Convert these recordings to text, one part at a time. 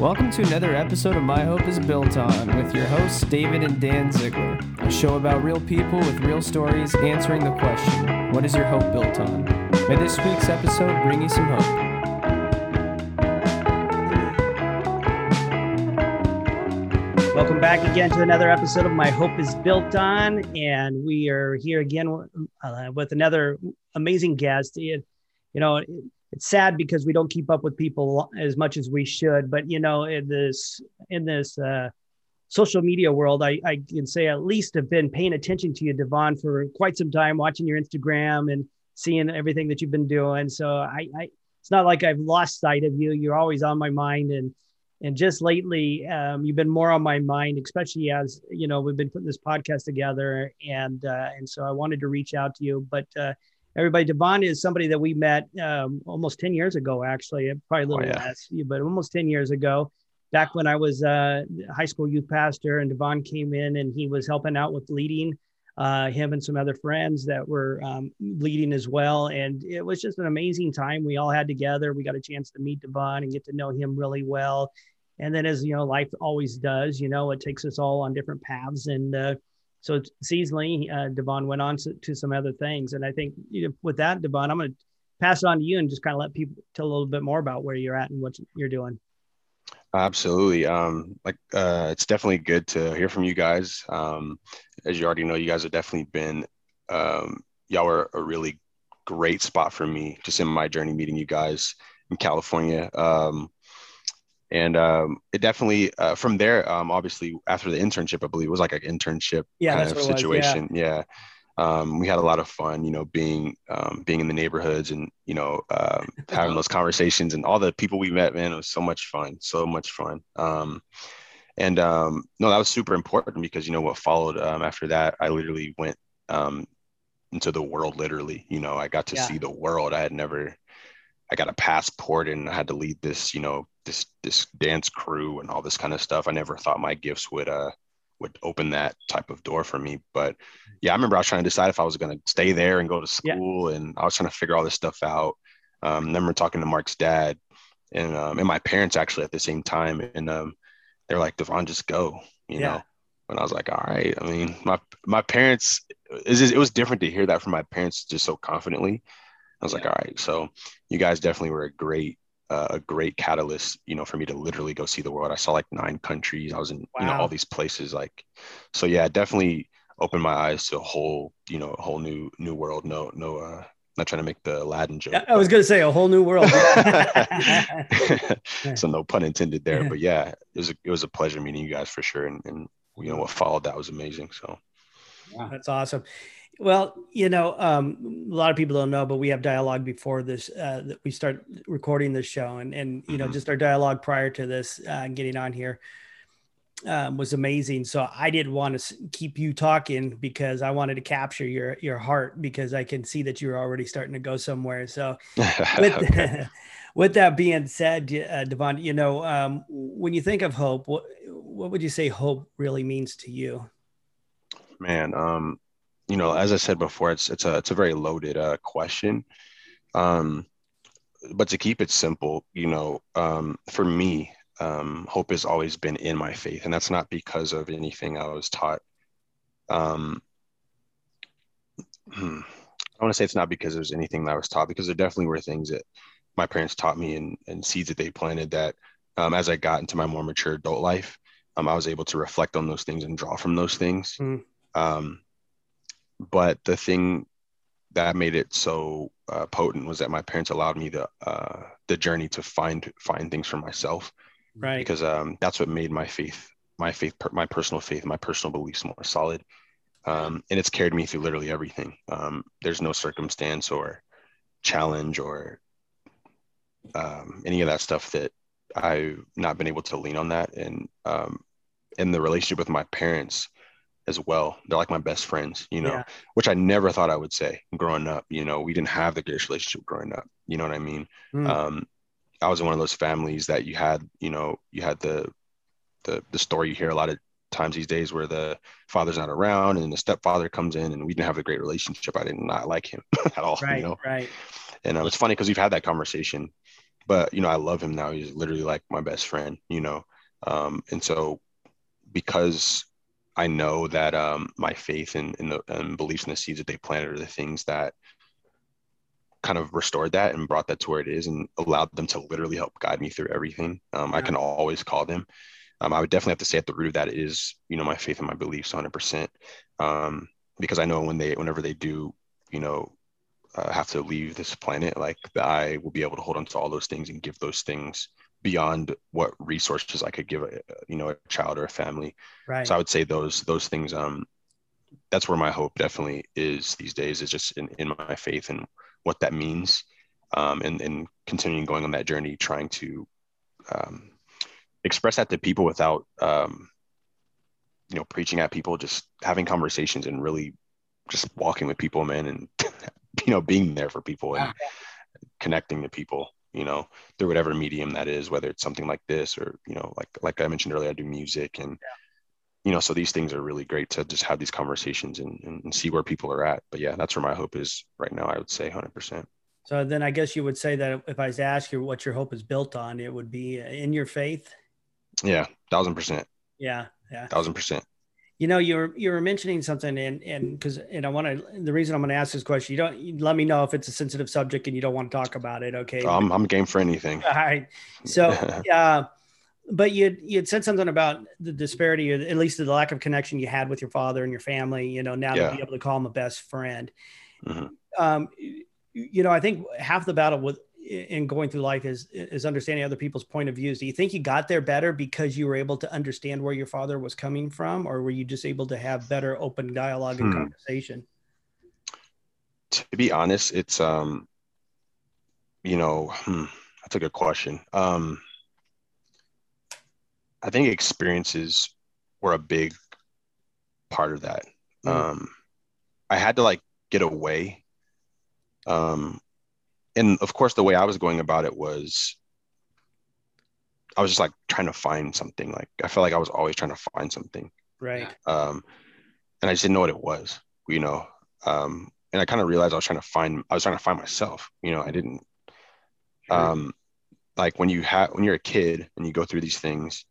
Welcome to another episode of My Hope is Built On with your hosts, David and Dan Ziegler, a show about real people with real stories answering the question, What is your hope built on? May this week's episode bring you some hope. Welcome back again to another episode of My Hope is Built On. And we are here again uh, with another amazing guest. You know, it's sad because we don't keep up with people as much as we should. But, you know, in this, in this, uh, social media world, I, I can say at least have been paying attention to you, Devon, for quite some time, watching your Instagram and seeing everything that you've been doing. So I, I it's not like I've lost sight of you. You're always on my mind. And, and just lately um, you've been more on my mind especially as you know we've been putting this podcast together and uh, and so i wanted to reach out to you but uh, everybody devon is somebody that we met um, almost 10 years ago actually probably a little oh, yeah. less but almost 10 years ago back when i was a high school youth pastor and devon came in and he was helping out with leading uh, him and some other friends that were um, leading as well. And it was just an amazing time we all had together. We got a chance to meet Devon and get to know him really well and then as you know life always does you know it takes us all on different paths and uh, so seasonally uh, devon went on to, to, some other things. And i think you know, with that devon i'm going to pass it on to you and just kind of let people tell a little bit more about where you're at and what you're doing. Absolutely. Um, like uh, it's definitely good to hear from you guys. Um, as you already know you guys have definitely been um, y'all were a really great spot for me just in my journey meeting you guys in california. Um, and um, it definitely uh, from there um, obviously after the internship i believe it was like an internship yeah, kind of situation was, yeah, yeah. Um, we had a lot of fun you know being um, being in the neighborhoods and you know um, having those conversations and all the people we met man it was so much fun so much fun um, and no that was super important because you know what followed after that i literally went into the world literally you know i got to yeah. see the world i had never I got a passport and I had to lead this, you know, this this dance crew and all this kind of stuff. I never thought my gifts would uh would open that type of door for me. But yeah, I remember I was trying to decide if I was going to stay there and go to school, yeah. and I was trying to figure all this stuff out. Um, I remember talking to Mark's dad and um, and my parents actually at the same time, and um, they're like, "Devon, just go," you yeah. know. And I was like, "All right." I mean, my my parents, it was different to hear that from my parents just so confidently. I was yeah. like, "All right." So you guys definitely were a great uh, a great catalyst, you know, for me to literally go see the world. I saw like nine countries. I was in, wow. you know, all these places. Like, so yeah, definitely opened my eyes to a whole, you know, a whole new new world. No, no, uh, not trying to make the Aladdin joke. I was gonna say a whole new world. so no pun intended there. But yeah, it was a, it was a pleasure meeting you guys for sure. And, and you know what followed that was amazing. So. Wow, that's awesome. Well, you know, um, a lot of people don't know, but we have dialogue before this uh, that we start recording this show, and and you know, mm-hmm. just our dialogue prior to this uh, getting on here um, was amazing. So I didn't want to keep you talking because I wanted to capture your your heart because I can see that you're already starting to go somewhere. So with, with that being said, uh, Devon, you know, um, when you think of hope, what what would you say hope really means to you? Man, um, you know, as I said before, it's it's a it's a very loaded uh, question. Um, but to keep it simple, you know, um, for me, um, hope has always been in my faith, and that's not because of anything I was taught. Um, hmm, I want to say it's not because there's anything that I was taught, because there definitely were things that my parents taught me and, and seeds that they planted that um, as I got into my more mature adult life, um, I was able to reflect on those things and draw from those things. Mm. Um, but the thing that made it so uh, potent was that my parents allowed me the uh, the journey to find find things for myself. Right. Because um, that's what made my faith my faith my personal faith my personal beliefs more solid. Um, and it's carried me through literally everything. Um, there's no circumstance or challenge or um, any of that stuff that i've not been able to lean on that. And um, in the relationship with my parents as well. They're like my best friends, you know, yeah. which I never thought I would say growing up. You know, we didn't have the greatest relationship growing up. You know what I mean? Mm. Um, I was in one of those families that you had, you know, you had the the the story you hear a lot of times these days where the father's not around and the stepfather comes in and we didn't have a great relationship. I did not like him at all. Right, you know? right. And uh, it's funny because we've had that conversation but you know, I love him now. He's literally like my best friend, you know. Um, and so because I know that um, my faith and, and the and beliefs in the seeds that they planted are the things that kind of restored that and brought that to where it is and allowed them to literally help guide me through everything. Um, yeah. I can always call them. Um, I would definitely have to say at the root of that is, you know, my faith and my beliefs 100%. Um, because I know when they, whenever they do, you know, uh, have to leave this planet, like I will be able to hold on to all those things and give those things beyond what resources I could give a, you know, a child or a family. Right. So I would say those, those things, um, that's where my hope definitely is these days is just in, in my faith and what that means. Um, and, and continuing going on that journey, trying to, um, express that to people without, um, you know, preaching at people, just having conversations and really just walking with people, man, and you know, being there for people and connecting to people, you know, through whatever medium that is, whether it's something like this or, you know, like like I mentioned earlier, I do music and yeah. you know, so these things are really great to just have these conversations and, and see where people are at. But yeah, that's where my hope is right now, I would say hundred percent. So then I guess you would say that if I was to ask you what your hope is built on, it would be in your faith. Yeah, thousand percent. Yeah, yeah, thousand percent. You know, you were you were mentioning something, and and because and I want to. The reason I'm going to ask this question, you don't you let me know if it's a sensitive subject and you don't want to talk about it. Okay, I'm I'm game for anything. All right. So, uh, but you you had said something about the disparity, or at least the lack of connection you had with your father and your family. You know, now yeah. to be able to call him a best friend. Mm-hmm. Um, you know, I think half the battle with in going through life is is understanding other people's point of views. Do you think you got there better because you were able to understand where your father was coming from, or were you just able to have better open dialogue and hmm. conversation? To be honest, it's um, you know, hmm, that's a good question. Um, I think experiences were a big part of that. Mm. Um, I had to like get away um, and of course, the way I was going about it was I was just like trying to find something. Like I felt like I was always trying to find something. Right. Um, and I just didn't know what it was, you know. Um, and I kind of realized I was trying to find I was trying to find myself. You know, I didn't um like when you have when you're a kid and you go through these things,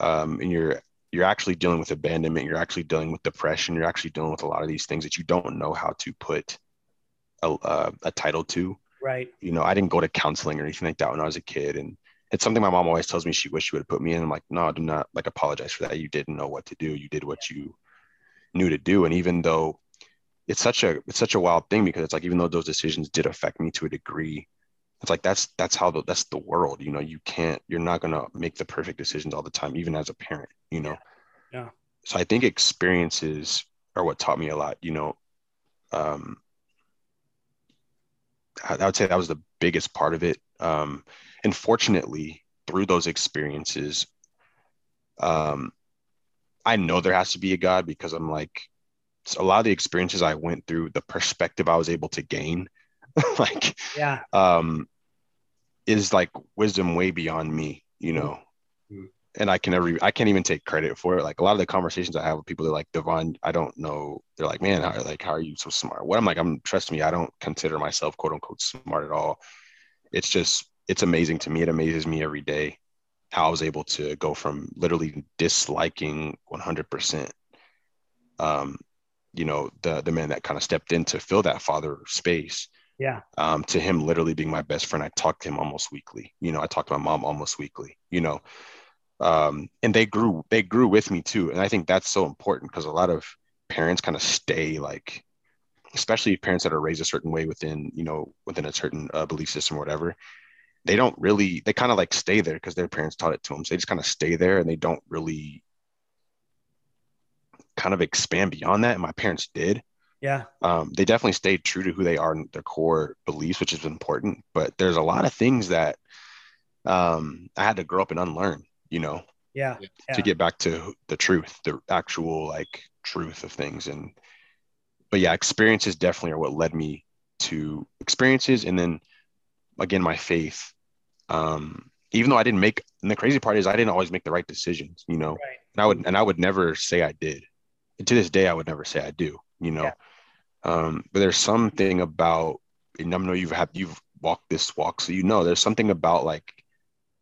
um, and you're you're actually dealing with abandonment, you're actually dealing with depression, you're actually dealing with a lot of these things that you don't know how to put a, uh, a title to. Right. You know, I didn't go to counseling or anything like that when I was a kid. And it's something my mom always tells me she wished she would have put me in. I'm like, no, do not like apologize for that. You didn't know what to do. You did what you knew to do. And even though it's such a it's such a wild thing because it's like even though those decisions did affect me to a degree, it's like that's that's how the that's the world. You know, you can't you're not gonna make the perfect decisions all the time, even as a parent, you know. Yeah. yeah. So I think experiences are what taught me a lot, you know. Um, I would say that was the biggest part of it. Um, and fortunately, through those experiences, um, I know there has to be a God because I'm like, a lot of the experiences I went through, the perspective I was able to gain, like, yeah, um, is like wisdom way beyond me, you know and I can never, I can't even take credit for it. Like a lot of the conversations I have with people, they're like, Devon, I don't know. They're like, man, how, like, how are you so smart? What I'm like, I'm trust me, I don't consider myself quote unquote smart at all. It's just, it's amazing to me. It amazes me every day how I was able to go from literally disliking 100%, um, you know, the, the man that kind of stepped in to fill that father space. Yeah. Um, to him literally being my best friend. I talk to him almost weekly. You know, I talk to my mom almost weekly, you know, um, and they grew they grew with me too. And i think that's so important because a lot of parents kind of stay like especially parents that are raised a certain way within you know within a certain uh, belief system or whatever they don't really they kind of like stay there because their parents taught it to them so they just kind of stay there and they don't really kind of expand beyond that. And my parents did. Yeah. Um, they definitely stayed true to who they are and their core beliefs which is important. But there's a lot of things that um, i had to grow up and unlearn you know yeah, yeah, to get back to the truth the actual like truth of things. And but yeah experiences definitely are what led me to experiences. And then again my faith. Um even though i didn't make and the crazy part is i didn't always make the right decisions you know? Right. and i would and i would never say i did. And to this day i would never say i do you know? Yeah. um but there's something about and I know you've had you've walked this walk so you know there's something about like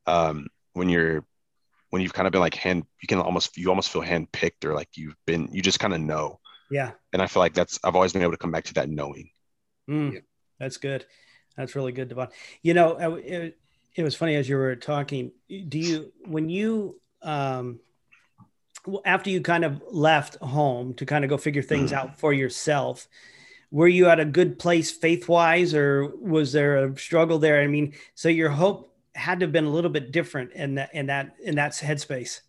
um when you're when you've kind of been like hand you can almost you almost feel hand picked or like you've been you just kind of know. Yeah. And i feel like that's i've always been able to come back to that knowing. Mm, yeah. that's good. That's really good devon. You know it, it was funny as you were talking do you when you um after you kind of left home to kind of go figure things mm. out for yourself were you at a good place faith wise or was there a struggle there? I mean so your hope had to have been a little bit different in that in that in that headspace.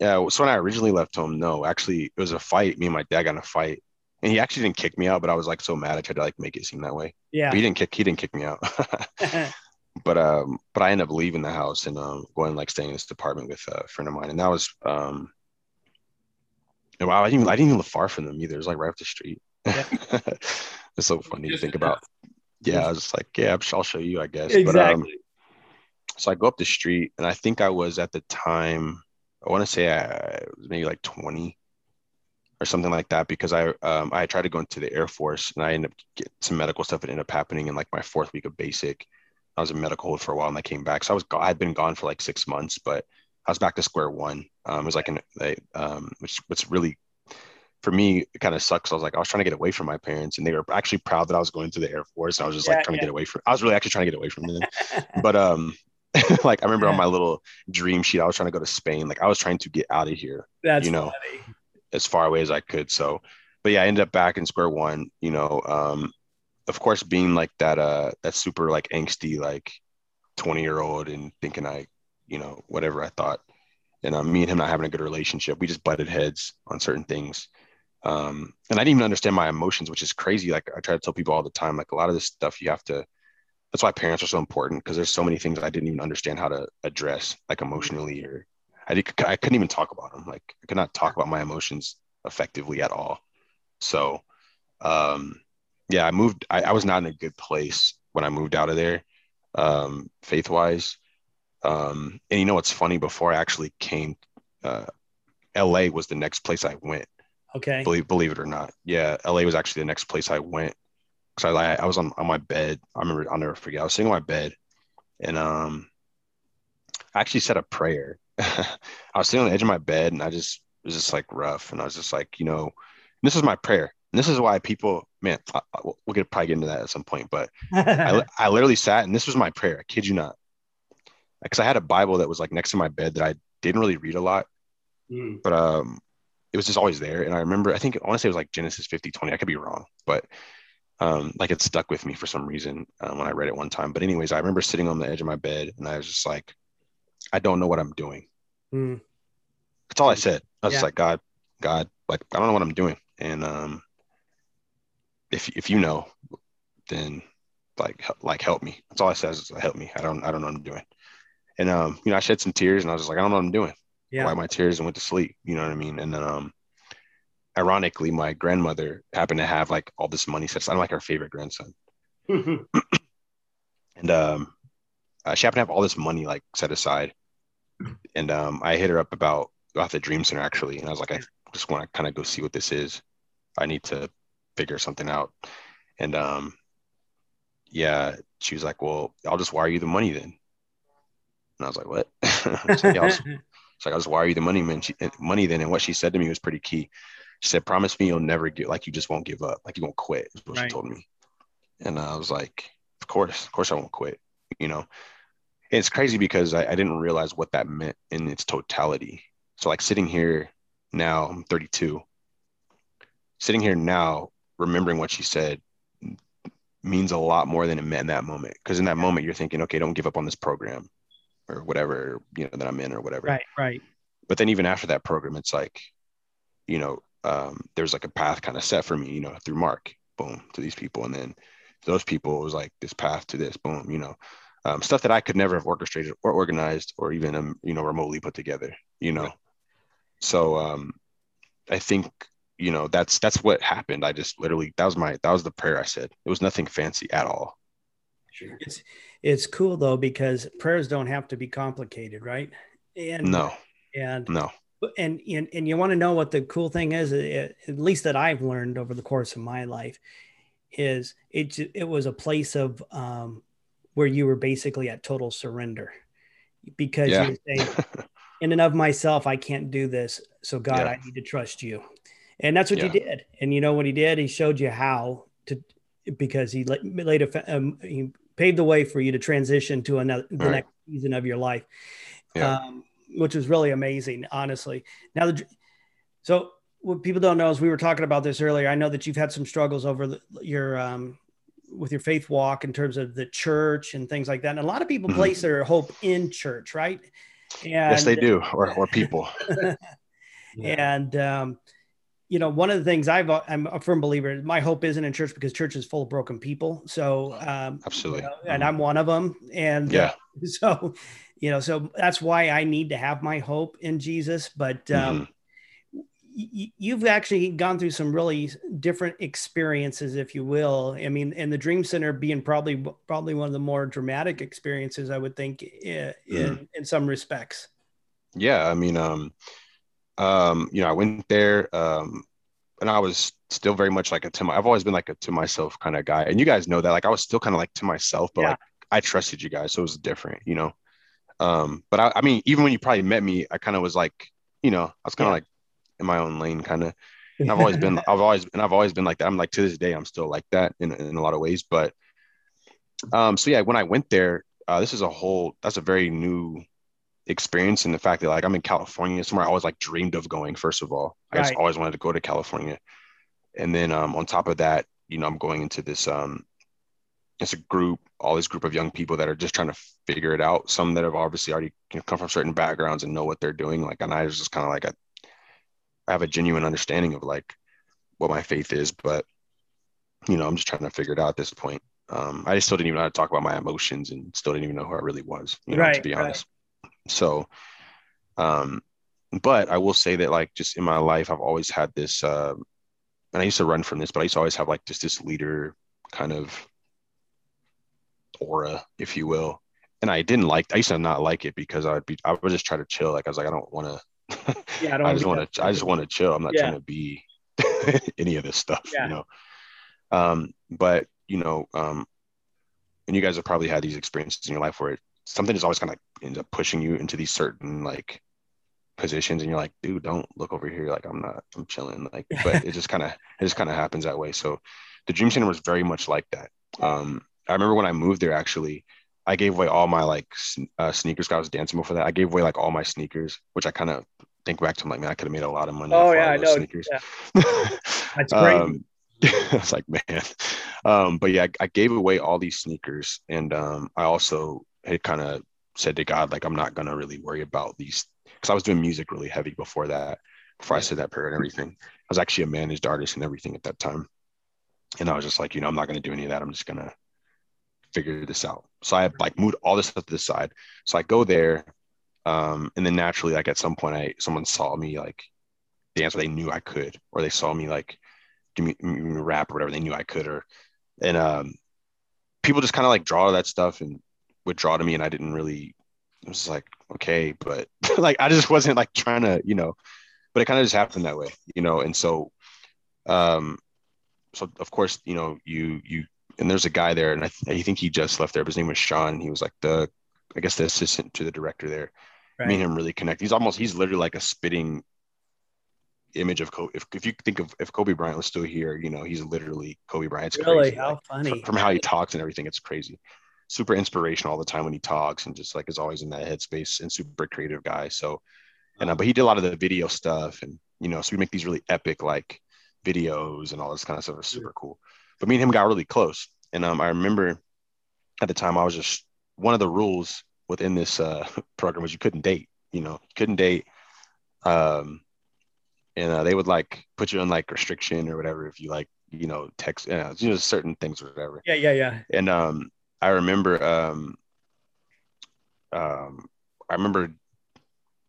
Yeah so when i originally left home no actually it was a fight. Me and my dad got in a fight. And he actually didn't kick me out but i was like so mad i tried to like make it seem that way. Yeah. But he didn't kick he didn't kick me out. But um but i ended up leaving the house and um going like staying in this apartment with a friend of mine. And that was um wow i didn't i didn't even live far from them either. It was like right up the street. Yeah. it's so funny to think about. Yeah, I was just like, yeah, I'll show you, I guess. Exactly. But, um, so I go up the street, and I think I was at the time, I want to say I was maybe like 20 or something like that, because I um, I tried to go into the Air Force, and I ended up getting some medical stuff that ended up happening in like my fourth week of basic. I was in medical hold for a while, and I came back. So I was I had been gone for like six months, but I was back to square one. Um, it was like an, um, which what's really for me, it kind of sucks. I was like, I was trying to get away from my parents, and they were actually proud that I was going to the Air Force. And I was just yeah, like trying yeah. to get away from. I was really actually trying to get away from them. but um, like I remember yeah. on my little dream sheet, I was trying to go to Spain. Like I was trying to get out of here. That's you know, funny. as far away as I could. So, but yeah, I ended up back in square one. You know, um, of course, being like that, uh, that super like angsty, like twenty year old, and thinking I, you know, whatever I thought. And um, me and him not having a good relationship, we just butted heads on certain things um, and I didn't even understand my emotions, which is crazy. Like I try to tell people all the time, like a lot of this stuff you have to. That's why parents are so important because there's so many things I didn't even understand how to address, like emotionally, or I did, I couldn't even talk about them. Like I could not talk about my emotions effectively at all. So, um, yeah, I moved. I, I was not in a good place when I moved out of there, um, faith wise. Um, and you know what's funny? Before I actually came, uh, LA was the next place I went Okay. Believe believe it or not. Yeah, LA was actually the next place I went. Cause I I was on, on my bed. I remember I'll never forget. I was sitting on my bed and um I actually said a prayer. I was sitting on the edge of my bed and I just was just like rough. And I was just like, you know, this is my prayer. And this is why people, man, I, I, we'll get probably get into that at some point. But I, I literally sat and this was my prayer. I kid you not. Because I had a Bible that was like next to my bed that I didn't really read a lot. Mm. But um, it was just always there. And I remember, I think honestly, it was like Genesis 50, 20. I could be wrong, but um, like it stuck with me for some reason um, when I read it one time. But anyways, I remember sitting on the edge of my bed and I was just like, I don't know what I'm doing. Mm. That's all I said. I was yeah. like, God, God, like, I don't know what I'm doing. And um, if, if you know, then like, like help me. That's all I said is help me. I don't, I don't know what I'm doing. And, um, you know, I shed some tears and I was just like, I don't know what I'm doing yeah. wiped my tears and went to sleep. You know what I mean? And then, um, ironically, my grandmother happened to have like all this money set aside. I'm like her favorite grandson. and um, uh, she happened to have all this money like set aside. And um, I hit her up about about the Dream Center actually, and I was like, I just want to kind of go see what this is. I need to figure something out. And um, yeah, she was like, "Well, I'll just wire you the money then." And I was like, "What?" like, yeah, I'll, so I was, are you the money man? She, money then. And what she said to me was pretty key. She said, promise me you'll never get, like, you just won't give up. Like you won't quit is what right. she told me. And I was like, of course, of course I won't quit, you know? And it's crazy because I, I didn't realize what that meant in its totality. So like sitting here now, I'm 32, sitting here now, remembering what she said means a lot more than it meant in that moment. Because in that moment, you're thinking, okay, don't give up on this program or whatever you know that I'm in or whatever. Right, right. But then even after that program, it's like, you know, um, there's like a path kind of set for me, you know, through Mark, boom, to these people, and then those people was like this path to this, boom, you know, um, stuff that I could never have orchestrated or organized or even um, you know remotely put together, you know. So um, I think you know that's that's what happened. I just literally that was my that was the prayer I said. It was nothing fancy at all. Sure. It's it's cool though because prayers don't have to be complicated, right? And no, and no, and and, and you want to know what the cool thing is, at least that I've learned over the course of my life, is it it was a place of um, where you were basically at total surrender because yeah. you say, in and of myself, I can't do this. So God, yeah. I need to trust you. And that's what yeah. you did. And you know what he did? He showed you how to, because he laid a, um, he paved the way for you to transition to another, the right. next season of your life, um, which was really amazing, honestly. Now, the, so what people don't know is we were talking about this earlier. I know that you've had some struggles over the, your, um, with your faith walk in terms of the church and things like that. And a lot of people mm-hmm. place their hope in church, right? And, yes, they do, or, or people. and, um, you know, one of the things I've, I'm a firm believer, my hope isn't in church because church is full of broken people. So, um, absolutely. You know, and mm-hmm. I'm one of them. And yeah, uh, so, you know, so that's why I need to have my hope in Jesus. But, um, mm-hmm you've actually gone through some really different experiences if you will i mean and the dream center being probably probably one of the more dramatic experiences i would think in mm. in some respects yeah i mean um um you know i went there um and i was still very much like a to my, i've always been like a to myself kind of guy and you guys know that like i was still kind of like to myself but yeah. like i trusted you guys so it was different you know um but I, I mean even when you probably met me i kind of was like you know i was kind of yeah. like in my own lane kind of and I've always been I've always and I've always been like that. I'm like to this day I'm still like that in, in a lot of ways. But um so yeah, when I went there, uh, this is a whole that's a very new experience and the fact that like I'm in California, somewhere I always like dreamed of going, first of all. I right. just always wanted to go to California. And then um on top of that, you know, I'm going into this um it's a group, all this group of young people that are just trying to figure it out. Some that have obviously already come from certain backgrounds and know what they're doing. Like, and I was just kind of like, a, I have a genuine understanding of like what my faith is, but you know, I'm just trying to figure it out at this point. Um, I still didn't even know how to talk about my emotions and still didn't even know who I really was, you know, right, to be honest. Right. So, um, but I will say that like just in my life, I've always had this, uh, and I used to run from this, but I used to always have like just this leader kind of aura, if you will. And I didn't like, I used to not like it because I'd be, I would just try to chill. Like I was like, I don't want to, yeah, I, I just want to. I just want to chill. I'm not yeah. trying to be any of this stuff, yeah. you know. Um, but you know, um, and you guys have probably had these experiences in your life where it, something is always kind of ends up pushing you into these certain like positions, and you're like, dude, don't look over here. Like I'm not. I'm chilling. Like, but it just kind of it just kind of happens that way. So, the Dream Center was very much like that. Um, I remember when I moved there, actually, I gave away all my like uh, sneakers. I was dancing before that. I gave away like all my sneakers, which I kind of think back to. I'm like, man, I could have made a lot of money. Oh yeah, I know. Sneakers. Yeah. That's great. um, I was like, man. Um, but yeah, I, I, gave away all these sneakers, and um, I also had kind of said to God, like, I'm not gonna really worry about these because I was doing music really heavy before that. Before yeah. I said that prayer and everything, I was actually a managed artist and everything at that time. And I was just like, you know, I'm not gonna do any of that. I'm just gonna figure this out. So I like moved all this stuff to the side. So I go there, um, and then naturally, like at some point, I someone saw me like dance, or they knew I could, or they saw me like do me, me rap or whatever. They knew I could, or and um, people just kind of like draw that stuff and would draw to me, and I didn't really. It was like okay, but like I just wasn't like trying to, you know. But it kind of just happened that way, you know, and so, um, so of course, you know, you you and there's a guy there, and I, th- I think he just left there. But his name was Sean. He was like the, I guess the assistant to the director there. Right. Me and him really connect. He's almost, he's literally like a spitting image of Kobe. If, if you think of if Kobe Bryant was still here, you know, he's literally Kobe Bryant's really crazy. how like, funny from, from, how he talks and everything. It's crazy. Super inspirational all the time when he talks and just like is always in that headspace and super creative guy. So, and uh, but he did a lot of the video stuff and you know, so we make these really epic like videos and all this kind of stuff. It's super cool but me and him got really close. And um, I remember at the time I was just one of the rules within this uh, program was you couldn't date. You know, you couldn't date. Um, and uh, they would like put you on like restriction or whatever if you like you know text you know, you know certain things or whatever. Yeah, yeah, yeah. And um, I remember um, um, I remember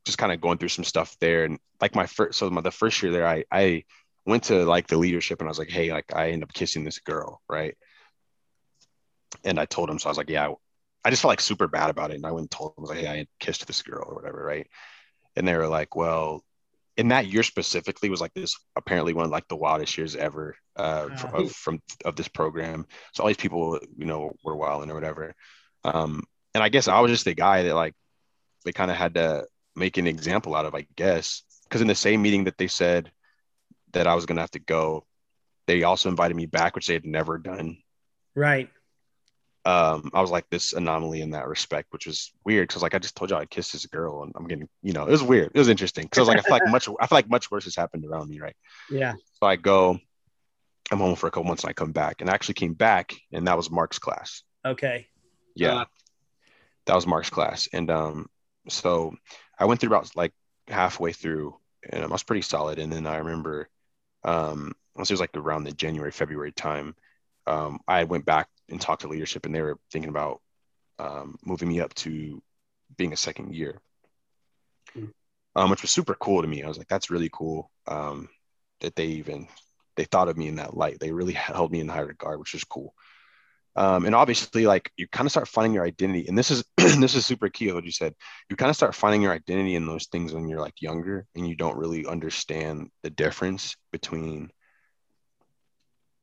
just kind of going through some stuff there and like my first so my the first year there I I went to like the leadership and I was like, hey, like I end up kissing this girl, right? And I told him, so I was like, yeah, I just felt like super bad about it. And I went and told him, I was like, hey, I kissed this girl or whatever, right? And they were like, well, in that year specifically was like this apparently one of like the wildest years ever uh, from, of, from of this program. So all these people, you know, were wilding or whatever. Um, and I guess I was just the guy that like they kind of had to make an example out of, I guess, because in the same meeting that they said that I was gonna have to go, they also invited me back, which they had never done. Right. Um, I was like this anomaly in that respect, which was weird because like I just told you I kissed this girl and I'm getting, you know, it was weird. It was interesting because I was like, I feel like much, I feel like much worse has happened around me, right? Yeah. So I go, I'm home for a couple months and I come back and I actually came back and that was Mark's class. Okay. Yeah. Uh, that was Mark's class. And um, so I went through about like halfway through and I was pretty solid. And then I remember um, once it was like around the January, February time, um, I went back and talked to leadership and they were thinking about um, moving me up to being a second year, Mm. um, which was super cool to me. I was like, that's really cool um, that they even, they thought of me in that light. They really held me in high regard, which is cool. Um, and obviously, like you kind of start finding your identity, and this is this is super key. What you said, you kind of start finding your identity in those things when you're like younger, and you don't really understand the difference between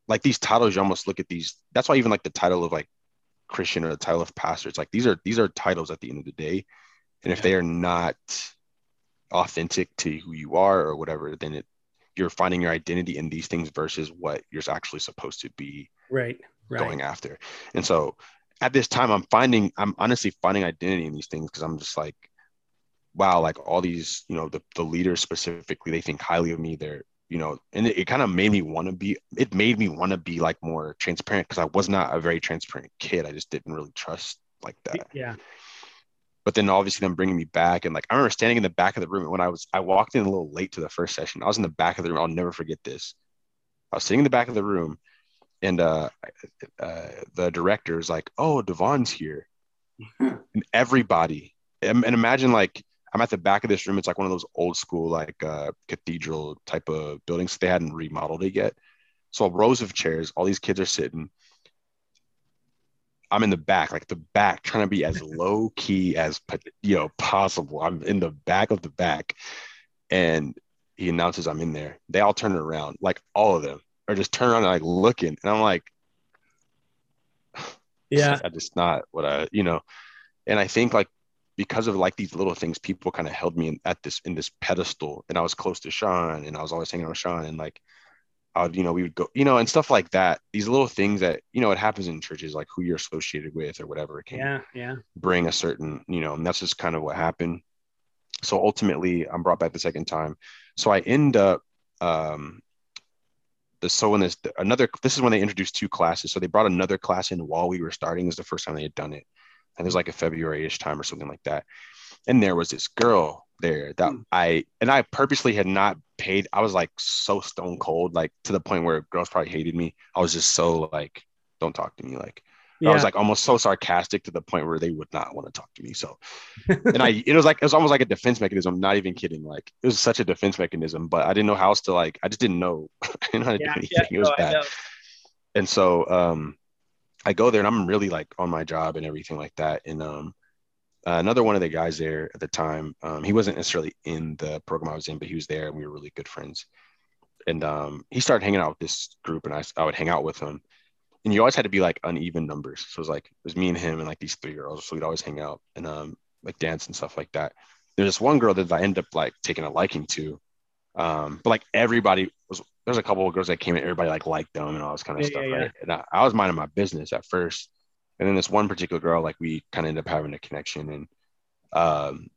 like these titles. You almost look at these. That's why even like the title of like Christian or the title of pastor, it's like these are these are titles at the end of the day, and if they are not authentic to who you are or whatever, then it you're finding your identity in these things versus what you're actually supposed to be right. Right. going after. And so at this time, I'm finding, I'm honestly finding identity in these things because I'm just like, wow, like all these, you know, the, the leaders specifically, they think highly of me. They're, you know, and it, it kind of made me want to be, it made me want to be like more transparent because I was not a very transparent kid. I just didn't really trust like that. Yeah. But then obviously them bringing me back and like I remember standing in the back of the room and when I was I walked in a little late to the first session. I was in the back of the room. I'll never forget this. I was sitting in the back of the room and uh, uh the director is like, "Oh, Devon's here," and everybody and, and imagine like I'm at the back of this room. It's like one of those old school like uh, cathedral type of buildings. They hadn't remodeled it yet, so rows of chairs. All these kids are sitting. I'm in the back, like the back, trying to be as low key as you know possible. I'm in the back of the back, and he announces I'm in there. They all turn around, like all of them, are just turn around and like looking, and I'm like, Yeah. I just not what I, you know, and I think like because of like these little things, people kind of held me in, at this in this pedestal, and I was close to Sean, and I was always hanging out with Sean, and like I would, you know, we would go, you know, and stuff like that. These little things that you know, it happens in churches, like who you're associated with or whatever, it can Yeah. Yeah. bring a certain, you know, and that's just kind of what happened. So ultimately, I'm brought back the second time. So I end up, um, the so in this another this is when they introduced two classes. So they brought another class in while we were starting. is the first time they had done it, and it was like a February-ish time or something like that. And there was this girl there that Hmm. I and I purposely had not paid. I was like so stone cold, like to the point where girls probably hated me. I was just so like, don't talk to me, like Yeah. I was like almost so sarcastic to the point where they would not want to talk to me. So, and I, it was like, it was almost like a defense mechanism. I'm not even kidding. Like it was such a defense mechanism, but I didn't know how else to like, I just didn't know, I didn't know how to yeah. do anything. yeah. it was No, bad. And so, um, I go there and I'm really like on my job and everything like that. And, um, uh, another one of the guys there at the time, um, he wasn't necessarily in the program I was in, but he was there and we were really good friends. And um, he started hanging out with this group and I, I would hang out with him and you always had to be like uneven numbers. So it was like it was me and him and like these three girls. So we'd always hang out and um like dance and stuff like that. There's this one girl that I ended up like taking a liking to. Um, but like everybody was there's a couple of girls that came in, everybody like liked them and all this kind of Yeah, stuff, yeah, right? And I, I was minding my business at first. And then this one particular girl, like we kind of ended up having a connection and um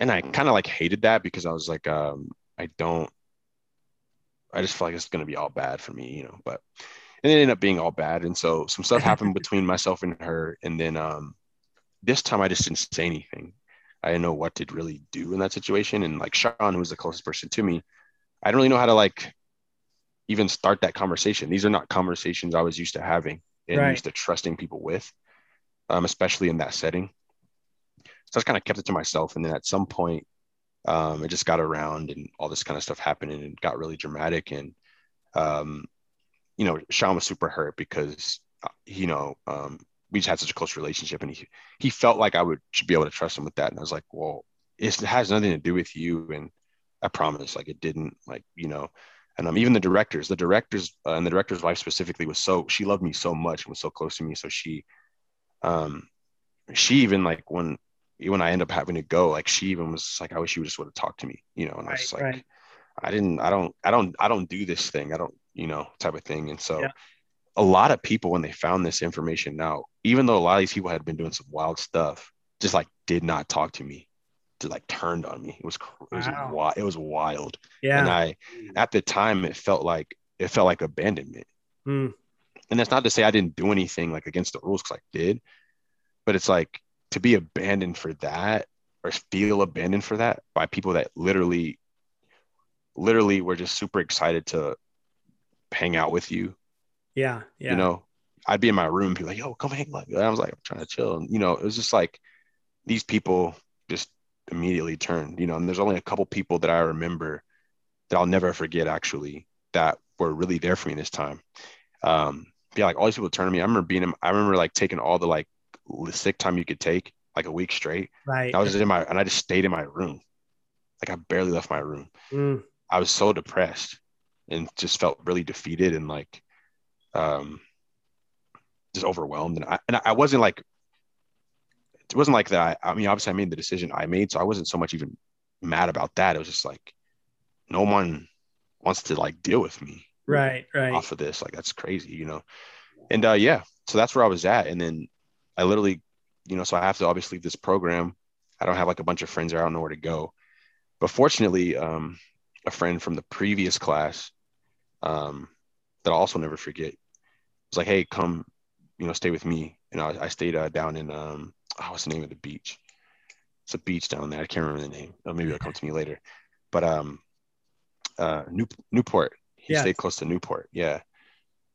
and I kind of like hated that because I was like, um, I don't I just feel like it's gonna be all bad for me, you know. But and it ended up being all bad. And so some stuff happened between myself and her. And then um, this time I just didn't say anything. I didn't know what to really do in that situation. And like Sean, who was the closest person to me, I didn't really know how to like even start that conversation. These are not conversations I was used to having and Right. used to trusting people with, um, especially in that setting. So I just kind of kept it to myself. And then at some point, um, it just got around and all this kind of stuff happened and it got really dramatic. And um, you know, Sean was super hurt because, uh, you know, um, we just had such a close relationship, and he he felt like I would should be able to trust him with that. And I was like, well, it has nothing to do with you, and I promise. Like it didn't like, you know, and um, even the directors, the directors uh, and the director's wife specifically was so, she loved me so much and was so close to me. So she, um, she even like when, when I end up having to go, like she even was like, I wish you just would have talked to me, you know, and right, I was like, right. I didn't, I don't, I don't, I don't do this thing. I don't, you know, type of thing. And so yeah. a lot of people, when they found this information now, even though a lot of these people had been doing some wild stuff, just like did not talk to me to like turned on me. It was it was wow. wild. It was wild. Yeah. And I at the time it felt like it felt like abandonment. Mm. And that's not to say I didn't do anything like against the rules because I did, but it's like to be abandoned for that or feel abandoned for that by people that literally literally were just super excited to hang out with you. Yeah. Yeah. You know, I'd be in my room, be like, yo, come hang out. I was like, I'm trying to chill. And, you know, it was just like these people just immediately turned, you know, and there's only a couple people that I remember that I'll never forget actually that were really there for me this time. Um, yeah, like all these people turned to me. I remember being, I remember like taking all the like sick time you could take, like a week straight. Right. I was in my, and I just stayed in my room. Like I barely left my room. Mm. I was so depressed and just felt really defeated and like, um, just overwhelmed. And I, and I wasn't like it wasn't like that. I, I mean, obviously, I made the decision I made, so I wasn't so much even mad about that. It was just like no one wants to like deal with me, right? Right. Off of this, like that's crazy, you know. And uh, yeah, so that's where I was at, and then I literally, you know, so I have to obviously leave this program. I don't have like a bunch of friends there. I don't know where to go. But fortunately, um, a friend from the previous class um, that I'll also never forget was like, "Hey, come, you know, stay with me." And I, I stayed uh, down in um, oh, what's the name of the beach? It's a beach down there. I can't remember the name. Oh, maybe it'll come to me later. But um, uh, New, Newport. He yeah. stayed close to Newport. Yeah.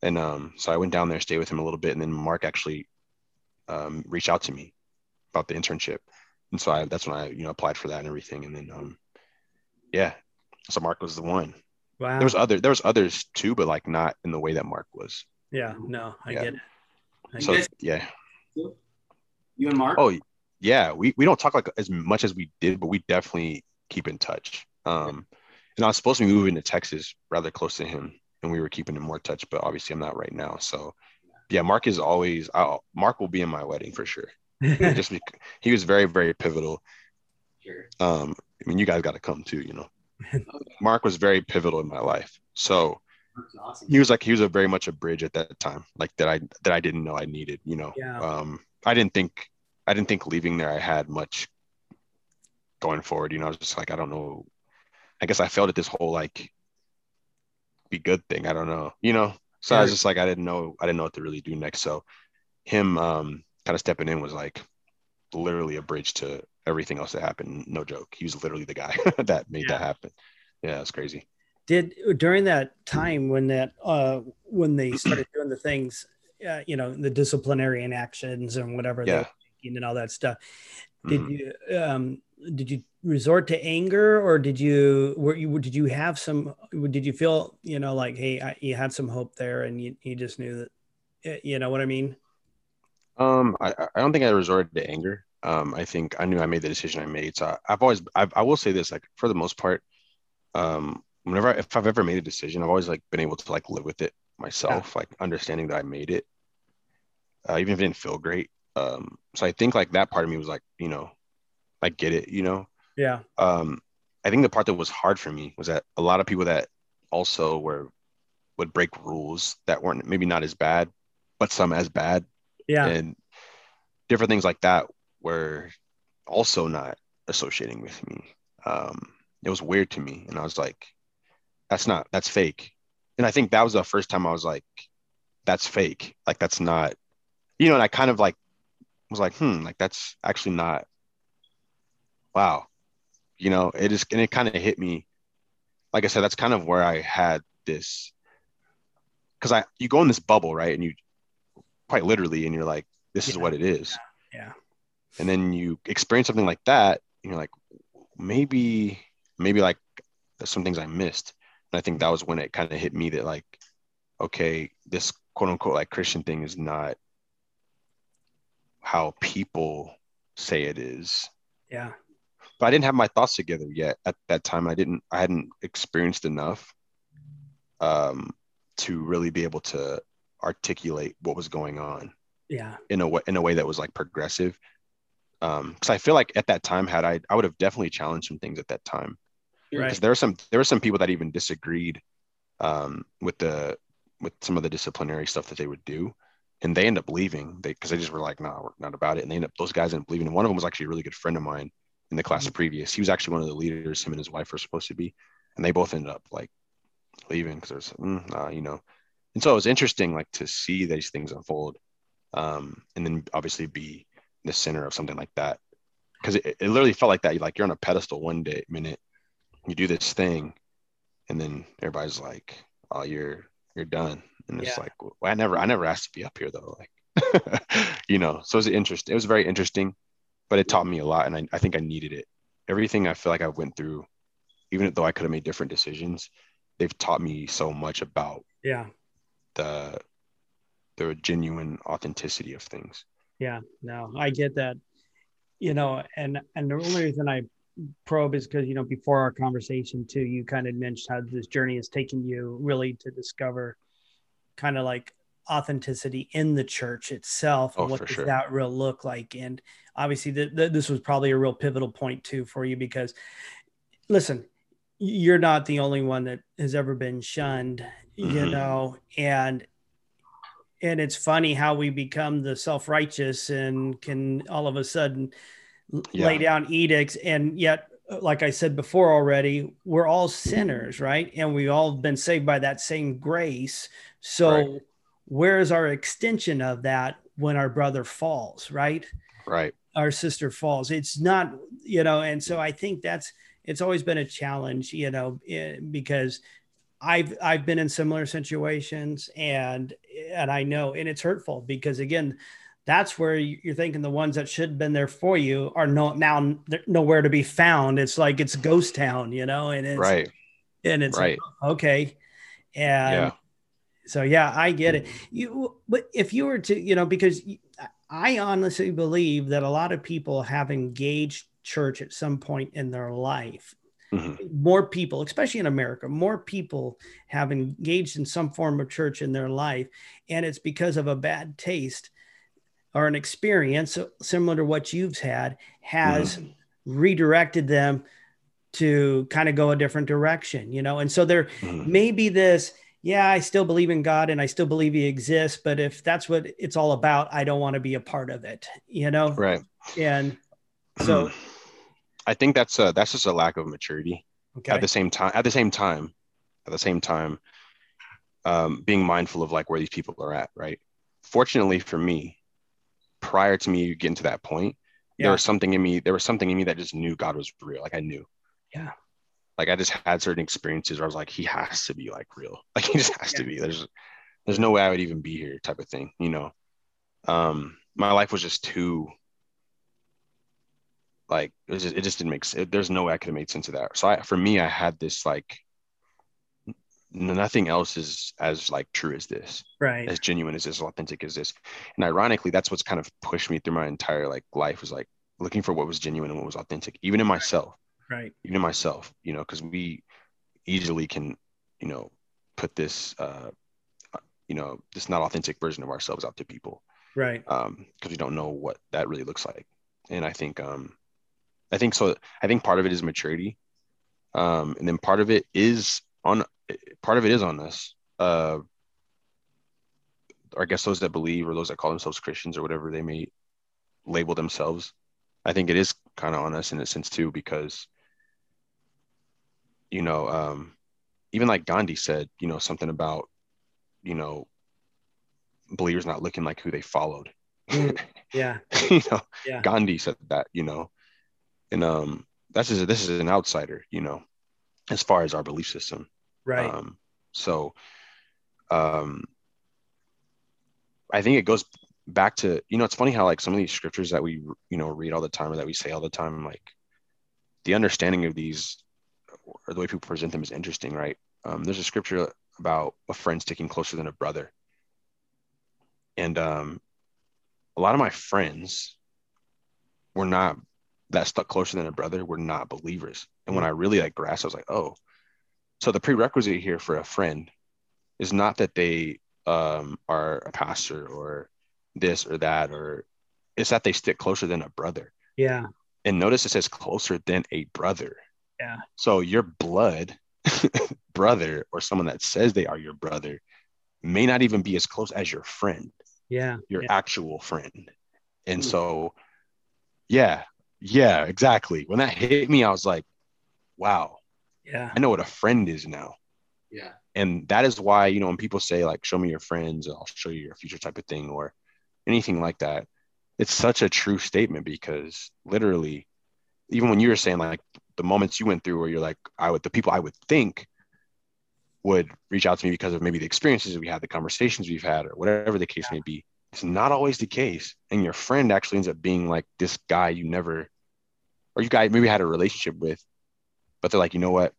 And um, so I went down there, stayed with him a little bit, and then Mark actually um, reached out to me about the internship, and so I that's when I you know applied for that and everything, and then um, yeah, so Mark was the one. Wow. There was other there was others too, but like not in the way that Mark was. Yeah. No, I yeah. get it. I so get yeah. You and Mark? Oh yeah, we, we don't talk like as much as we did, but we definitely keep in touch. Um, and I was supposed to be moving to Texas rather close to him, and we were keeping in more touch. But obviously, I'm not right now. So yeah, Mark is always. I'll, Mark will be in my wedding for sure. Just because he was very very pivotal. Sure. Um, I mean, you guys got to come too. You know, Mark was very pivotal in my life. So awesome. he was like he was a very much a bridge at that time, like that I that I didn't know I needed. You know, yeah. um, I didn't think I didn't think leaving there I had much going forward. You know, I was just like, I don't know. I guess I felt it this whole like be good thing. I don't know, you know. So yeah. I was just like, I didn't know, I didn't know what to really do next. So him um kind of stepping in was like literally a bridge to everything else that happened. No joke. He was literally the guy that made yeah. that happen. Yeah, it's crazy. Did during that time when that uh when they started doing the things uh, you know the disciplinary actions and whatever yeah. and all that stuff did mm-hmm. you um did you resort to anger or did you were you did you have some did you feel you know like hey I, you had some hope there and you, you just knew that eh, you know what i mean um i i don't think i resorted to anger um i think i knew i made the decision i made so I, have always I've, i will say this like for the most part um whenever if i've ever made a decision i've always like been able to like live with it myself, yeah. like understanding that I made it, uh, even if it didn't feel great. Um, so I think like that part of me was like, you know, I get it, you know. Yeah. Um, I think the part that was hard for me was that a lot of people that also were would break rules that weren't maybe not as bad, but some as bad. Yeah. And different things like that were also not associating with me. Um, it was weird to me, and I was like, "That's not. That's fake." and I think that was the first time I was like, that's fake. Like that's not, you know, and I kind of like was like, hmm, like that's actually not wow. You know, it is and it kind of hit me. Like I said, that's kind of where I had this because I you go in this bubble, right? And you quite literally, and you're like, this yeah. is what it is. Yeah. And then you experience something like that, and you're like, maybe, maybe like some things I missed. And I think that was when it kind of hit me that like, okay, this quote unquote like Christian thing is not how people say it is. Yeah. but I didn't have my thoughts together yet at that time. I didn't, I hadn't experienced enough um, to really be able to articulate what was going on Yeah. in a way, in a way that was like progressive. Um, cause I feel like at that time, had I, I would have definitely challenged some things at that time. Right. Because there were some, there were some people that even disagreed um, with the, with some of the disciplinary stuff that they would do. And they end up leaving they, cause they just were like, no, we're not about it. And they end up, those guys end up leaving. And one of them was actually a really good friend of mine in the class previous. He was actually one of the leaders, him and his wife were supposed to be. And they both ended up like leaving because there's, mm, nah, you know. And so it was interesting, like to see these things unfold, um, and then obviously be the center of something like that, because it, it literally felt like that. You like you're on a pedestal one day minute, you do this thing, and then everybody's like, "Oh, you're you're done," and it's Yeah. like, well, I never I never asked to be up here though, like, you know. So it was interesting. It was very interesting, but it taught me a lot, and I, I think I needed it. Everything I feel like I went through, even though I could have made different decisions, they've taught me so much about Yeah. the the genuine authenticity of things. Yeah. No, I get that. You know, and and the only reason I probe is because you know before our conversation too, you kind of mentioned how this journey has taken you really to discover kind of like authenticity in the church itself and Oh, what does sure. that real look like and obviously th- th- this was probably a real pivotal point too for you because listen you're not the only one that has ever been shunned you Mhm. know and and it's funny how we become the self-righteous and can all of a sudden l- lay down edicts. And yet like i said before already we're all sinners right? And we've all been saved by that same grace. So Right. where's our extension of that when our brother falls right? Right. our sister falls. It's not you know and so i think that's it's always been a challenge you know eh, because i've i've been in similar situations and and i know and it's hurtful because again that's where you- you're thinking the ones that should have been there for you are no, now nowhere to be found it's like it's ghost town you know and it's Right. and it's Right. like, okay and Yeah. so yeah, I get it. You, but if you were to, you know, because I honestly believe that a lot of people have engaged church at some point in their life. Mhm. More people, especially in America, more people have engaged in some form of church in their life, and it's because of a bad taste or an experience similar to what you've had has redirected them to kind of go a different direction, you know. And so there Mhm. maybe this yeah i still believe in god and i still believe he exists but if that's what it's all about i don't want to be a part of it you know Right. and so I think that's a that's just a lack of maturity. okay At the same time, at the same time, at the same time, um, being mindful of like where these people are at. Right. Fortunately for me, prior to me getting to that point, Yeah. there was something in me. There was something in me that just knew God was real. Like I knew. Yeah. Like I just had certain experiences where I was like, He has to be like real. Like He just has to be. There's there's no way I would even be here, type of thing. You know. Um, my life was just too like it, was just, it just didn't make sense. There's no way I could have made sense of that. So I, for me, I had this like nothing else is as like true as this, right as genuine as this, as authentic as this. And ironically, that's what's kind of pushed me through my entire like life was like looking for what was genuine and what was authentic, even in myself, right even in myself, you know, because we easily can, you know, put this, uh, you know, this not authentic version of ourselves out to people right um because we don't know what that really looks like and i think um i think so i think part of it is maturity. Um and then part of it is on part of it is on us. Uh or i guess those that believe or those that call themselves christians or whatever they may label themselves. I think it is kind of on us in a sense too because you know um even like gandhi said you know something about you know believers not looking like who they followed. Mm. yeah. You know yeah. Gandhi said that you know and um that's just this is an outsider you know as far as our belief system. Right. Um so um i think it goes back to you know it's funny how like some of these scriptures that we you know read all the time or that we say all the time like the understanding of these or the way people present them is interesting right? Um there's a scripture about a friend sticking closer than a brother. And um a lot of my friends were not that stuck closer than a brother were not believers. And when I really like grasped, I was like, oh, so the prerequisite here for a friend is not that they um, are a pastor or this or that, or it's that they stick closer than a brother. Yeah. And notice it says closer than a brother. Yeah. So your blood brother or someone that says they are your brother may not even be as close as your friend, Yeah. your Yeah. actual friend. And Hmm. so, yeah, yeah, exactly. When that hit me, I was like, wow, Yeah. I know what a friend is now. Yeah. And that is why, you know, when people say, like, show me your friends, I'll show you your future type of thing, or anything like that, it's such a true statement because literally, even when you were saying, like, the moments you went through where you're like, I would, the people I would think would reach out to me because of maybe the experiences we had, the conversations we've had, or whatever the case may be. It's not always the case. And your friend actually ends up being like this guy you never, or you guys maybe had a relationship with, but they're like, you know what?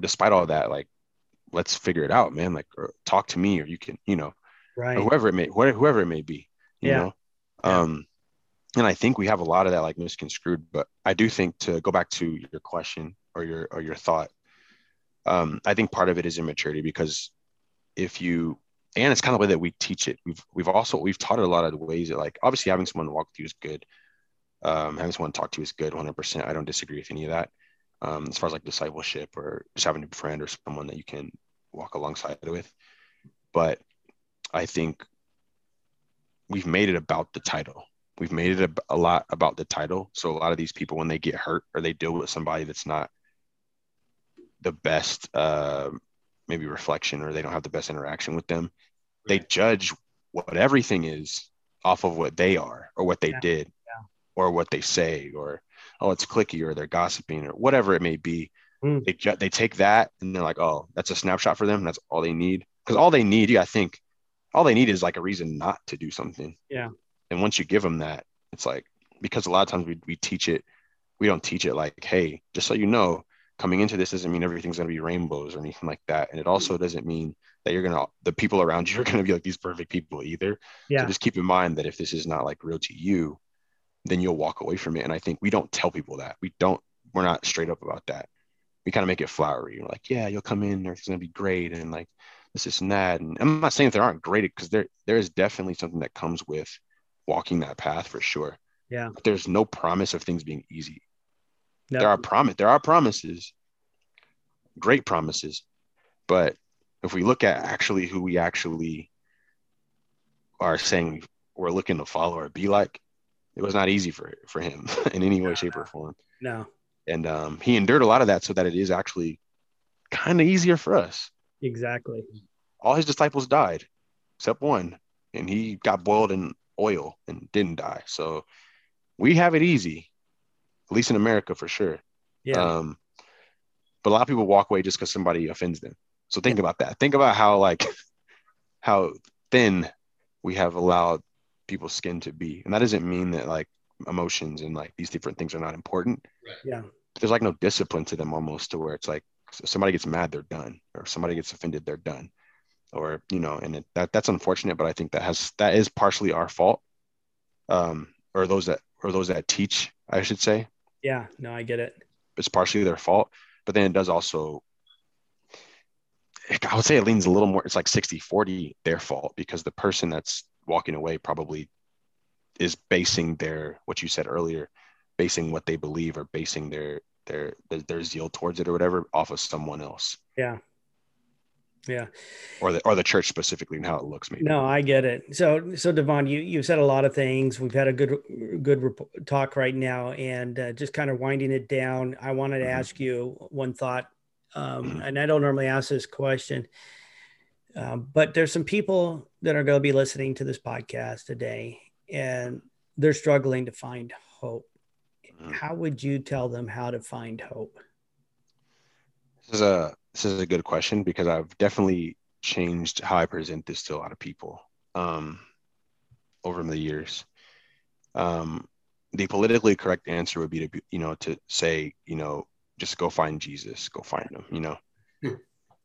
Despite all that, like, let's figure it out, man. Like, or talk to me, or you can, you know, Right. whoever it may, whoever, whoever it may be, you Yeah. know. Yeah. Um, and I think we have a lot of that like misconstrued. But I do think to go back to your question or your or your thought, um, I think part of it is immaturity because if you and it's kind of the way that we teach it. We've we've also we've taught it a lot of ways that like obviously having someone walk with you is good. Um, having someone talk to you is good, 100%. I don't disagree with any of that. Um, as far as like discipleship or just having a friend or someone that you can walk alongside with. But I think we've made it about the title. We've made it a, a lot about the title. So a lot of these people, when they get hurt or they deal with somebody that's not the best, uh, maybe reflection, or they don't have the best interaction with them, they judge what everything is off of what they are or what they Yeah. did Yeah. or what they say or oh it's cliquey or they're gossiping or whatever it may be Mm. they ju- they take that and they're like oh that's a snapshot for them that's all they need because all they need yeah i think all they need is like a reason not to do something Yeah. and once you give them that it's like because a lot of times we, we teach it we don't teach it like hey just so you know coming into this doesn't mean everything's going to be rainbows or anything like that and it also doesn't mean that you're to the people around you are to be like these perfect people either Yeah. so just keep in mind that if this is not like real to you, then you'll walk away from it. And I think we don't tell people that. We don't, we're not straight up about that. We kind of make it flowery. We're like, yeah, you'll come in, everything's gonna be great, and like this, this, and that. And I'm not saying that there aren't great because there there is definitely something that comes with walking that path for sure. Yeah. But there's no promise of things being easy. No. There are promise, there are promises, great promises. But if we look at actually who we actually are saying we're looking to follow or be like, it was not easy for for him in any way, shape, or form. No. And um, he endured a lot of that so that it is actually kind of easier for us. Exactly. All his disciples died except one, and he got boiled in oil and didn't die. So we have it easy, at least in America for sure. Yeah. Um, but a lot of people walk away just because somebody offends them. So think about that. Think about how like how thin we have allowed people's skin to be, and that doesn't mean that like emotions and like these different things are not important. yeah. But there's like no discipline to them almost to where it's like somebody gets mad, they're done, or somebody gets offended, they're done, or you know, and it, that that's unfortunate. But I think that has that is partially our fault, um, or those that or those that teach, I should say Yeah. No, I get it. it's partially their fault, but then it does also, I would say it leans a little more, it's like 60 40 their fault because the person that's walking away probably is basing their, what you said earlier, basing what they believe or basing their, their, their, their zeal towards it or whatever off of someone else Yeah. Yeah. or the, or the church specifically and how it looks maybe. No, I get it. So, so Devon, you you've said a lot of things. We've had a good good rep- talk right now, and uh, just kind of winding it down. I wanted to Mhm. ask you one thought, um, Mhm. and I don't normally ask this question, um, but there's some people that are going to be listening to this podcast today, and they're struggling to find hope. Mhm. How would you tell them how to find hope? This is a, this is a good question because I've definitely changed how I present this to a lot of people um, over the years. Um, the politically correct answer would be to, you know, to say, you know, just go find Jesus, go find him, you know. Hmm.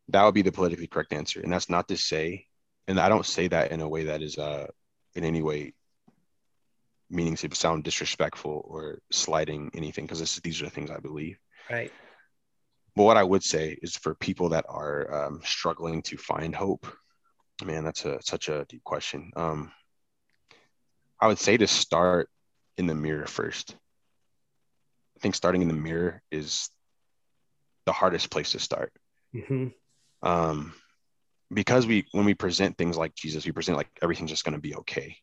That would be the politically correct answer. And that's not to say, and I don't say that in a way that is uh, in any way meaning to sound disrespectful or slighting anything because these are the things I believe. Right. But what I would say is for people that are um, struggling to find hope, man, that's a such a deep question. Um, I would say to start in the mirror first. I think starting in the mirror is the hardest place to start. Mm-hmm. Um, because we when we present things like Jesus, we present like everything's just going to be okay.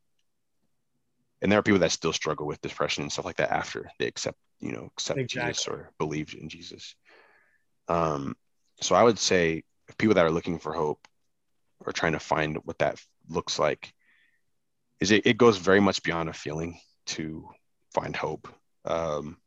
And there are people that still struggle with depression and stuff like that after they accept, you know, accept Exactly. Jesus or believe in Jesus. Um, so I would say if people that are looking for hope or trying to find what that looks like, is it, it goes very much beyond a feeling to find hope. Um,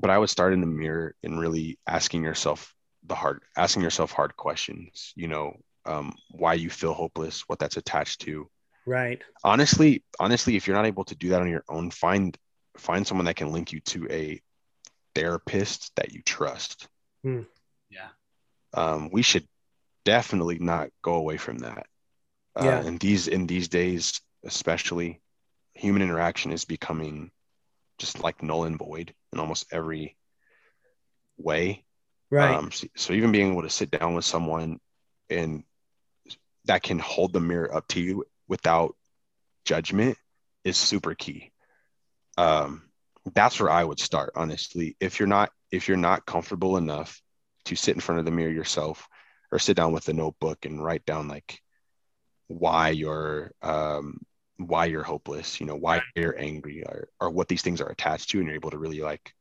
but I would start in the mirror and really asking yourself the hard, asking yourself hard questions. You know, um, why you feel hopeless, what that's attached to. Right. Honestly, honestly, if you're not able to do that on your own, find find someone that can link you to a therapist that you trust. Hmm. Yeah. Um, we should definitely not go away from that. Uh, Yeah. in these in these days, especially, human interaction is becoming just like null and void in almost every way. Right. Um, so, so even being able to sit down with someone and that can hold the mirror up to you without judgment is super key. Um, that's where I would start, honestly. If you're not if you're not comfortable enough to sit in front of the mirror yourself or sit down with a notebook and write down like why you're um why you're hopeless, you know, why you're angry or, or what these things are attached to, and you're able to really like,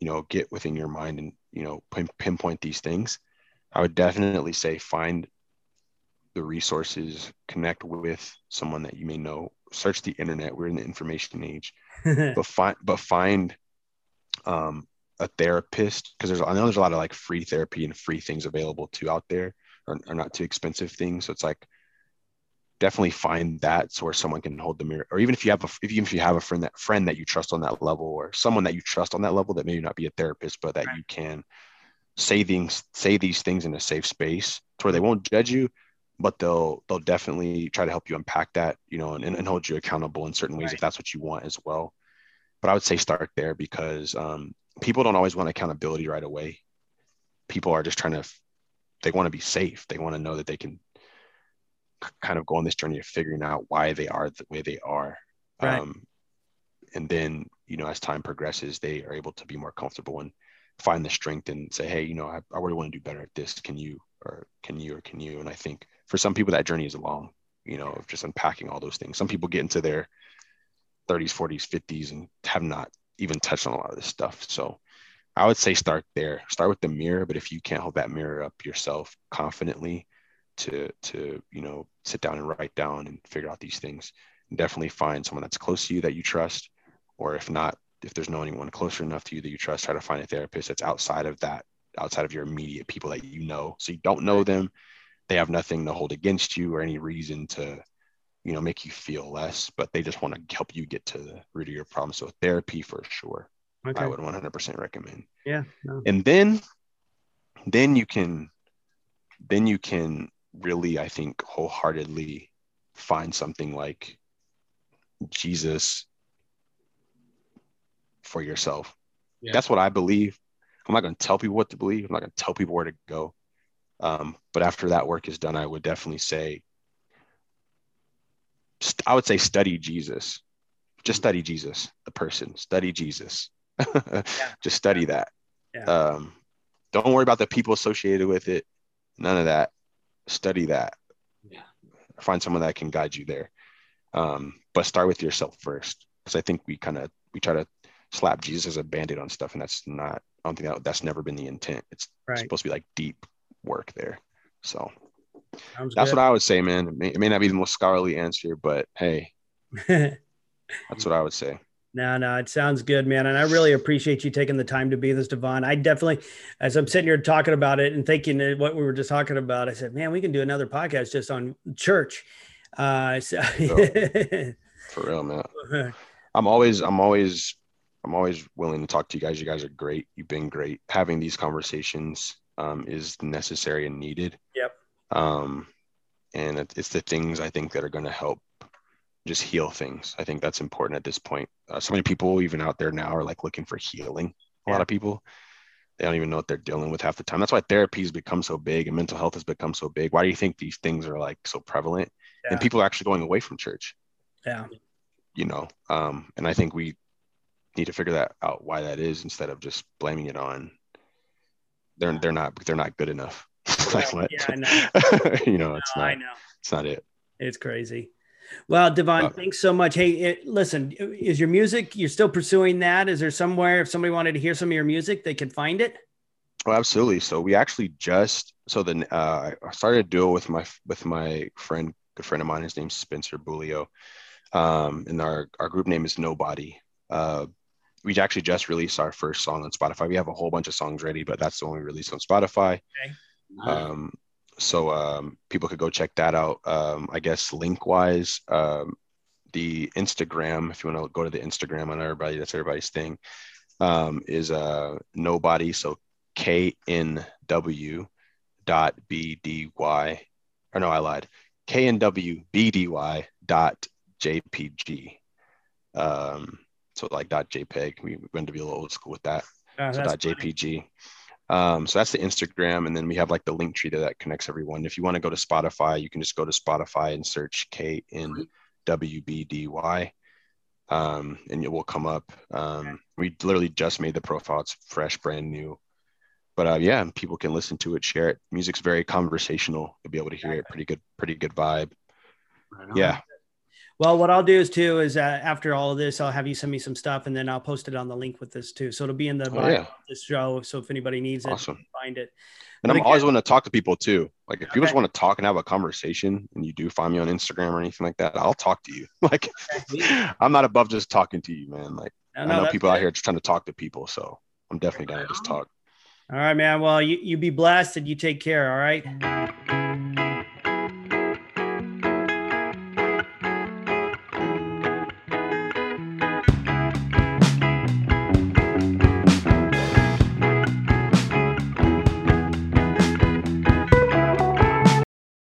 you know, get within your mind and, you know, pin, pinpoint these things. I would definitely say find the resources, connect with someone that you may know, search the internet. We're in the information age, but find, but find um, a therapist because there's, I know there's a lot of like free therapy and free things available too out there or, or not too expensive things. So it's like, definitely find that so where someone can hold the mirror or even if you have a if, even if you have a friend that friend that you trust on that level or someone that you trust on that level that may not be a therapist but that you can say things say these things in a safe space to where they won't judge you but they'll they'll definitely try to help you unpack that you know and, and hold you accountable in certain ways Right. if that's what you want as well. But i would say start there because um, people don't always want accountability right away. People are just trying to they want to be safe. They want to know that they can kind of go on this journey of figuring out why they are the way they are. Right. Um, and then, you know, as time progresses, they are able to be more comfortable and find the strength and say, hey, you know, I, I really want to do better at this. Can you, or can you, or can you? And I think for some people, that journey is long, you know, of just unpacking all those things. Some people get into their 30s, 40s, 50s and have not even touched on a lot of this stuff. So I would say start there. Start with the mirror, but if you can't hold that mirror up yourself confidently, to to you know sit down and write down and figure out these things definitely find someone that's close to you that you trust or if not if there's no anyone closer enough to you that you trust try to find a therapist that's outside of that outside of your immediate people that you know so you don't know them they have nothing to hold against you or any reason to you know make you feel less but they just want to help you get to the root of your problem so therapy for sure okay. i would 100% recommend Yeah. No. and then then you can then you can really i think wholeheartedly find something like jesus for yourself. Yeah. that's what i believe. I'm not going to tell people what to believe. I'm not going to tell people where to go. Um, but after that work is done i would definitely say st- i would say study jesus. Just study jesus the person. Study jesus. Just study that. Yeah. um, don't worry about the people associated with it. None of that study that. Yeah. find someone that can guide you there. Um, but start with yourself first because i think we kind of we try to slap jesus as a band-aid on stuff and that's not i don't think that that's never been the intent. It's Right. supposed to be like deep work there. So Sounds that's good. what i would say man. It may, it may not be the most scholarly answer but hey. That's what i would say No, no, it sounds good, man. And I really appreciate you taking the time to be this, Devon. I definitely, as I'm sitting here talking about it and thinking of what we were just talking about, I said, man, we can do another podcast just on church. Uh, so, for real man I'm always, I'm always, I'm always willing to talk to you guys. You guys are great. You've been great. Having these conversations um, is necessary and needed. Yep. Um, and it's the things I think that are going to help just heal things. I think that's important at this point. Uh, so many people, even out there now, are like looking for healing. A Yeah. lot of people, they don't even know what they're dealing with half the time. That's why therapy has become so big and mental health has become so big. Why do you think these things are like so prevalent? Yeah. And people are actually going away from church, Yeah. you know? Um, and I think we need to figure that out why that is instead of just blaming it on they're they're not they're not good enough. like what? Yeah, I know. you know, it's No, I not know. it's not it. It's crazy. Well, Devon, Uh, thanks so much. Hey, it, listen, is your music, you're still pursuing that? Is there somewhere, if somebody wanted to hear some of your music, they could find it? Oh, absolutely. So we actually just so then uh, I started a duo with my with my friend, good friend of mine. His name's Spencer Bulio, um, and our our group name is Nobody. Uh, we actually just released our first song on Spotify. We have a whole bunch of songs ready, but that's the one we released on Spotify. Nice. Um, so um, people could go check that out. Um, I guess link wise, um, the Instagram, if you want to go to the Instagram on everybody, that's everybody's thing, um, is uh, nobody. So K N W dot B D Y. Or no, I lied. K N W B D Y dot JPG. Um, so like dot JPEG. We, we're going to be a little old school with that Uh, so dot funny. Um, so that's the instagram and then we have like the link tree that, that connects everyone. If you want to go to spotify you can just go to spotify and search k n w b d y um, and it will come up. Um, we literally just made the profile. It's fresh brand new. But uh, yeah people can listen to it share it. Music's very conversational. You'll be able to hear it. Pretty good pretty good vibe. Right yeah Well, what I'll do is too is uh, after all of this, I'll have you send me some stuff, and then I'll post it on the link with this too. So it'll be in the Oh, bio yeah. this show. So if anybody needs it, awesome find it. And But I'm always again- want to talk to people too. Like if people just want to talk and have a conversation and you do find me on Instagram or anything like that, I'll talk to you. Like I'm not above just talking to you, man. Like No, I know people out here just trying to talk to people. So I'm definitely down to just talk. All right, man. Well, you, you be blessed and you take care. All right.